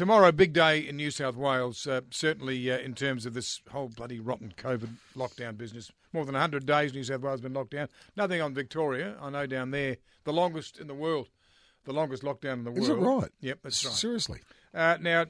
tomorrow, big day in New South Wales, uh, certainly uh, in terms of this whole bloody rotten COVID lockdown business. More than 100 days New South Wales has been locked down. Nothing on Victoria. I know down there, the longest in the world. The longest lockdown in the world. Is it right? Yep, that's right. Seriously. Uh, now,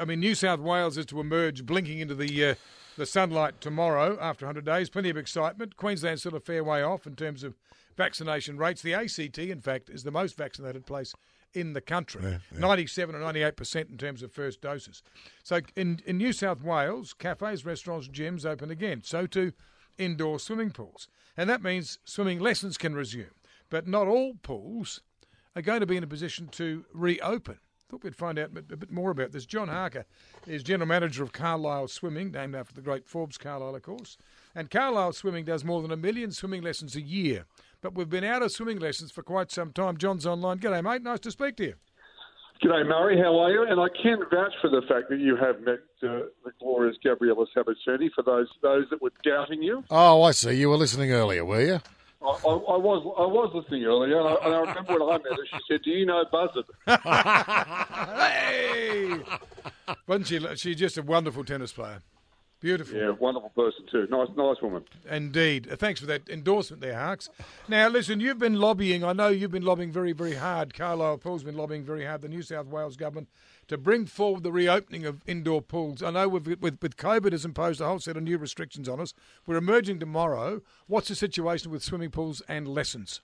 I mean, New South Wales is to emerge blinking into the uh, the sunlight tomorrow after 100 days. Plenty of excitement. Queensland's still a fair way off in terms of vaccination rates. The ACT, in fact, is the most vaccinated place in the country. Yeah, yeah. 97 or 98% in terms of first doses. So in, in New South Wales, cafes, restaurants, gyms open again. So too indoor swimming pools. And that means swimming lessons can resume. But not all pools are going to be in a position to reopen. Thought we'd find out a bit, a bit more about this. Jon Harker is general manager of Carlile Swimming, named after the great Forbes Carlile, of course. And Carlile Swimming does more than a million swimming lessons a year. But we've been out of swimming lessons for quite some time. Jon's online. G'day, mate. Nice to speak to you. G'day, Murray. How are you? And I can vouch for the fact that you have met uh, the glorious Gabriela Sabatini. For those those that were doubting you, Oh, I see. You were listening earlier, were you? I, I, I was I was listening earlier, and I, and I remember when I met her, she said, "Do you know Buzzard?" Hey! Wasn't she? She's just a wonderful tennis player. Beautiful. Yeah, wonderful person too. Nice, nice woman. Indeed. Thanks for that endorsement there, Harks. Now, listen, you've been lobbying. I know you've been lobbying very, very hard. Carlile Pool's been lobbying very hard, the New South Wales government, to bring forward the reopening of indoor pools. I know with, with, with COVID has imposed a whole set of new restrictions on us. We're emerging tomorrow. What's the situation with swimming pools and lessons?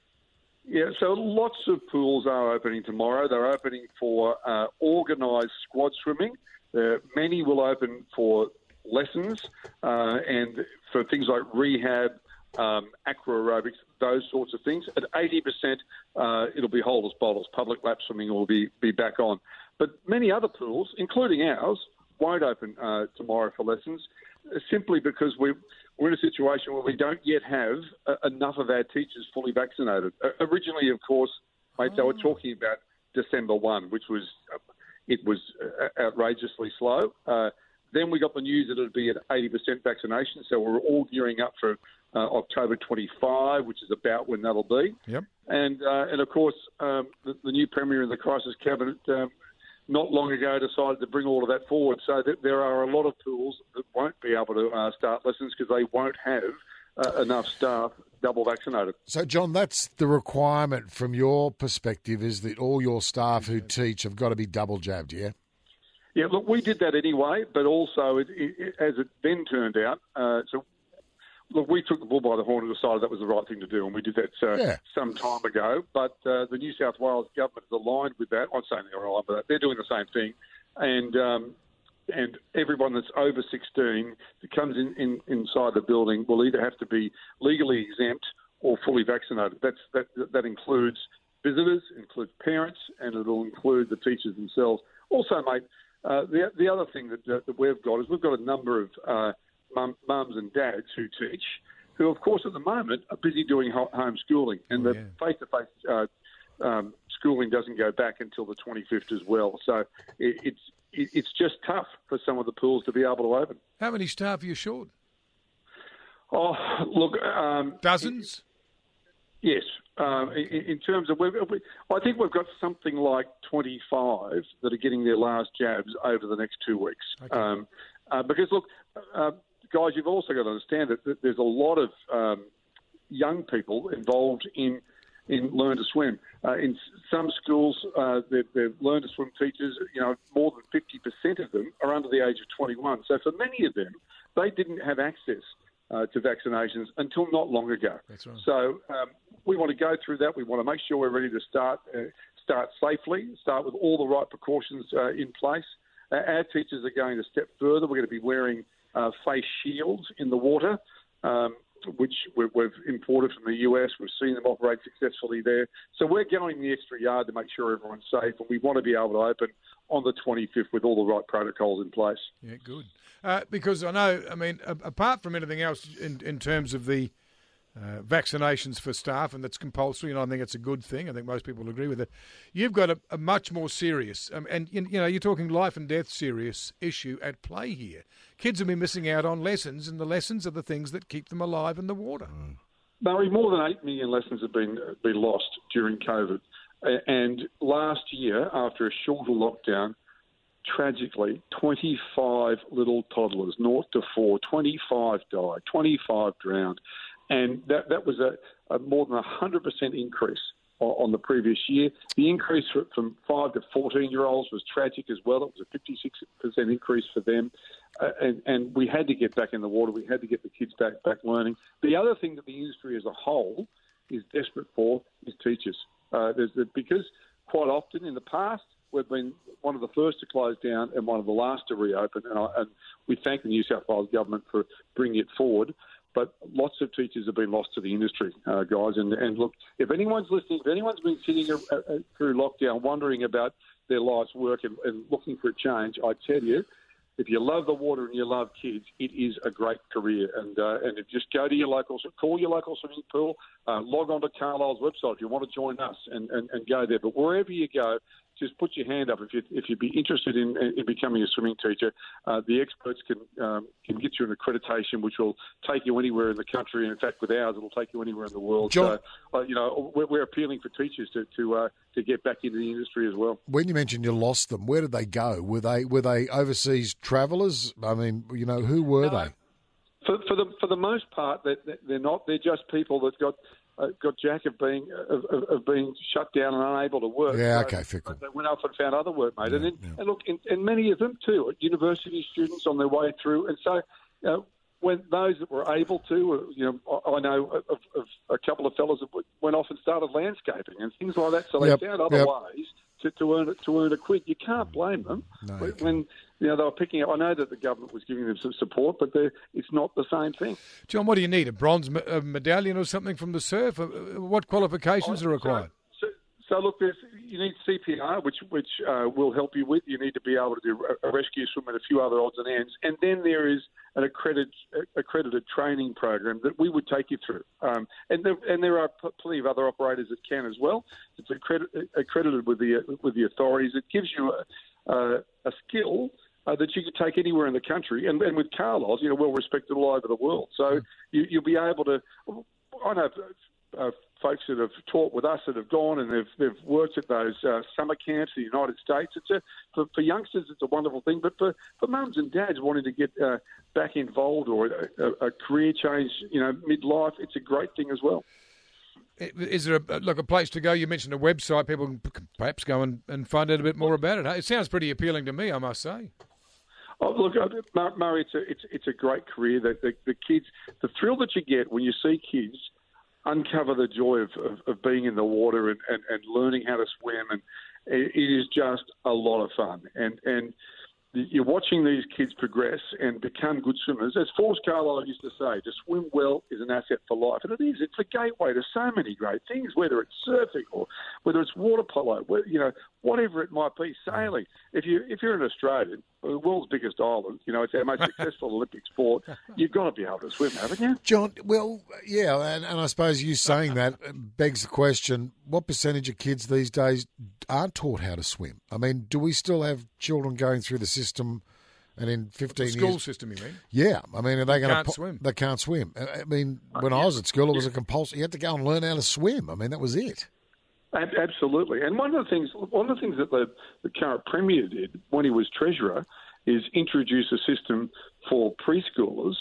Yeah, so lots of pools are opening tomorrow. They're opening for uh, organised squad swimming. Uh, many will open for lessons uh, and for things like rehab, um, aqua aerobics, those sorts of things. At 80%, uh, it'll be holders bowlers. Public lap swimming will be, be back on. But many other pools, including ours, won't open uh, tomorrow for lessons uh, simply because we we're in a situation where we don't yet have uh, enough of our teachers fully vaccinated. Uh, originally, of course, mate, they were talking about December 1, which was uh, it was outrageously slow. Then we got the news that it would be at 80% vaccination, so we're all gearing up for uh, October 25, which is about when that'll be. Yep. And uh, and of course, um, the, the new premier in the crisis cabinet um, not long ago decided to bring all of that forward. So that there are a lot of pools that won't be able to uh, start lessons because they won't have uh, enough staff double vaccinated. So, Jon, that's the requirement from your perspective is that all your staff who teach have got to be double jabbed, yeah? Yeah, look, we did that anyway, but also, it, it, as it then turned out, uh, so look, we took the bull by the horn and decided that was the right thing to do, and we did that uh, Yeah. some time ago. But uh, the New South Wales government is aligned with that. I'm saying they're aligned with that; they're doing the same thing, and um, and everyone that's over 16 that comes in, in inside the building will either have to be legally exempt or fully vaccinated. That's that that includes visitors, includes parents, and it'll include the teachers themselves. Also, mate, uh, the the other thing that, that that we've got is we've got a number of uh, mum, mums and dads who teach, who of course at the moment are busy doing ho- homeschooling, and Oh, the yeah. face-to-face uh, um, schooling doesn't go back until the 25th as well. So it, it's it, it's just tough for some of the pools to be able to open. How many staff are you short? Oh, look, um, Dozens? Yes. Um, in, in terms of, we've, we, I think we've got something like 25 that are getting their last jabs over the next two weeks. Okay. Um, uh, because, look, uh, guys, you've also got to understand that, that there's a lot of um, young people involved in in learn to swim. Uh, in some schools, uh, the, the learn to swim teachers, you know, more than 50% of them are under the age of 21. So for many of them, they didn't have access uh, to vaccinations until not long ago. Right. So um, we want to go through that. We want to make sure we're ready to start uh, start safely, start with all the right precautions uh, in place. Uh, our teachers are going a step further. We're going to be wearing uh, face shields in the water, um, which we- we've imported from the US. We've seen them operate successfully there. So we're going the extra yard to make sure everyone's safe, and we want to be able to open on the 25th with all the right protocols in place. Yeah, good. Uh, because I know, I mean, a- apart from anything else in, in terms of the uh, vaccinations for staff, and that's compulsory, and I think it's a good thing. I think most people agree with it. You've got a, a much more serious, um, and you you know, you're talking life and death serious issue at play here. Kids have been missing out on lessons, and the lessons are the things that keep them alive in the water. Murray, more than 8 million lessons have been, been lost during COVID. And last year, after a shorter lockdown, tragically, 25 little toddlers, naught to four, 25 died, 25 drowned. And that, that was a, a more than 100% increase on, on the previous year. The increase from 5 to 14 year olds was tragic as well. It was a 56% increase for them. Uh, and, and we had to get back in the water. We had to get the kids back, back learning. The other thing that the industry as a whole is desperate for is teachers. Uh, there's the, because quite often in the past, we've been one of the first to close down and one of the last to reopen. And, I, and we thank the New South Wales government for bringing it forward. But lots of teachers have been lost to the industry, uh, guys. And, and look, if anyone's listening, if anyone's been sitting uh, uh, through lockdown wondering about their life's work and, and looking for a change, I tell you, if you love the water and you love kids, it is a great career. And uh, and if just go to your local, call your local swimming pool, uh, log on to Carlile's website if you want to join us and, and, and go there. But wherever you go, just put your hand up if you if you'd be interested in, in becoming a swimming teacher. Uh, the experts can um, can get you an accreditation, which will take you anywhere in the country. And in fact, with ours, it'll take you anywhere in the world. Jon, so, uh, you know, we're, we're, appealing for teachers to to uh, to get back into the industry as well. When you mentioned you lost them, where did they go? Were they were they overseas travellers? I mean, you know, who were no, they? For, for the the most part, they're, they're not. They're just people that got uh, got Jack of being of, of, being shut down and unable to work. Yeah, so okay, fickle. They went off and found other work, mate. Yeah, and, then, yeah. and look, and, and, many of them too, university students on their way through, and so. Uh, when those that were able to, you know, I know of, of a couple of fellows that went off and started landscaping and things like that. So they yep, found other yep. ways to, to earn to earn a quid. You can't blame them no, when you know they were picking up. I know that the government was giving them some support, but it's not the same thing. Jon, what do you need? A bronze medallion or something from the surf? Uh, what qualifications oh, are required? So, so, so look, you need CPR, which which uh, will help you with. You need to be able to do a rescue swim and a few other odds and ends, and then there is an accredited accredited training program that we would take you through. Um, and there, and there are plenty of other operators that can as well. It's accredited, accredited with the with the authorities. It gives you a, a, a skill. Uh, that you could take anywhere in the country, and, and with Carlile's, you know, well respected all over the world. So you, you'll be able to. I know uh, folks that have taught with us that have gone and they've, they've worked at those uh, summer camps in the United States. It's a, for, for youngsters, it's a wonderful thing, but for, for mums and dads wanting to get uh, back involved or a, a, career change, you know, midlife, it's a great thing as well. Is there a, like a place to go? You mentioned a website. People can perhaps go and, and find out a bit more about it. It sounds pretty appealing to me, I must say. Oh, look, uh, Murray, it's a, it's, it's a great career. The, the, the kids, the thrill that you get when you see kids – uncover the joy of, of, of being in the water and, and, and learning how to swim. And it, is just a lot of fun. And, and you're watching these kids progress and become good swimmers. As Forbes Carlile used to say, to swim well is an asset for life. And it is. It's a gateway to so many great things, whether it's surfing or whether it's water polo, you know, whatever it might be, sailing. If, you, if you're an Australian, the world's biggest island, you know, it's our most successful Olympic sport, you've got to be able to swim, haven't you? Jon, well, yeah, and, and I suppose you saying that begs the question, what percentage of kids these days aren't taught how to swim? I mean, do we still have children going through the system and in 15 the school years, system, you mean? Yeah. I mean, are they going to... Po- swim. They can't swim. I mean, when uh, yeah. I was at school, it was a compulsory... You had to go and learn how to swim. I mean, that was it. Absolutely, and one of the things one of the things that the, the current premier did when he was treasurer is introduce a system for preschoolers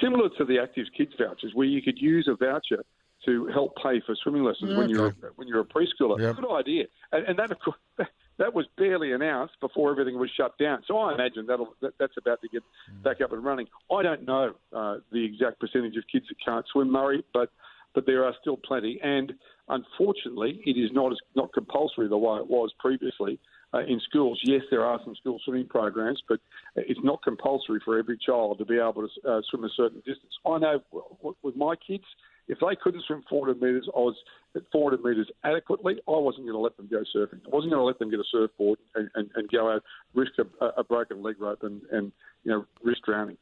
similar to the active kids vouchers, where you could use a voucher to help pay for swimming lessons yeah, when you're when you're a preschooler. Yep. Good idea, and, and that of course. That was barely announced before everything was shut down. So I imagine that'll, that, that's about to get back up and running. I don't know uh, the exact percentage of kids that can't swim, Murray, but but there are still plenty. And unfortunately, it is not as, not compulsory the way it was previously uh, in schools. Yes, there are some school swimming programs, but it's not compulsory for every child to be able to uh, swim a certain distance. I know with my kids, if they couldn't swim 400 metres, I was at 400 metres adequately. I wasn't going to let them go surfing. I wasn't going to let them get a surfboard and, and, and go out, risk a, a broken leg rope, and, and you know risk drowning.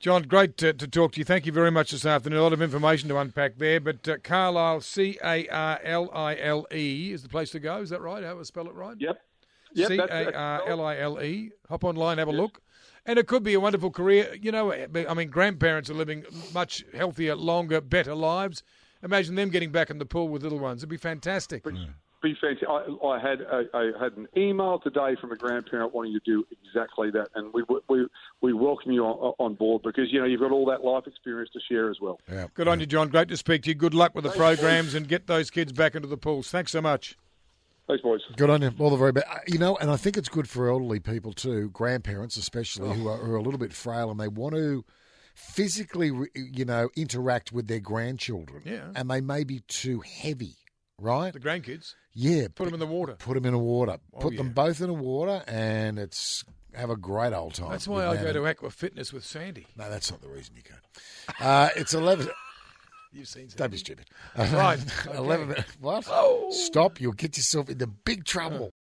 Jon, great to, to, talk to you. Thank you very much this afternoon. A lot of information to unpack there. But uh, Carlile, C A R L I L E, is the place to go. Is that right? How do to spell it right? Yep. C A R L I L E. Hop online, have a look. And it could be a wonderful career. You know, I mean, grandparents are living much healthier, longer, better lives. Imagine them getting back in the pool with little ones. It'd be fantastic. Pre- be fantastic. I, I had a, I had an email today from a grandparent wanting to do exactly that, and we we we welcome you on, on board because you know you've got all that life experience to share as well. Yeah. Good on you, Jon. Great to speak to you. Good luck with the programs and get those kids back into the pools. Thanks so much. Thanks, boys. Good on you. All the very best. You know, and I think it's good for elderly people too, grandparents especially, oh. who, are, who are a little bit frail and they want to physically, you know, interact with their grandchildren. Yeah. And they may be too heavy, right? The grandkids. Yeah. Put them in the water. Put them in a water. Put them both in a water, and it's have a great old time. That's why I go to Aqua Fitness with Sandy. No, that's not the reason you go. Uh, it's eleven. You've seen Don't be stupid. Right. Eleven. What? Stop! You'll get yourself into big trouble.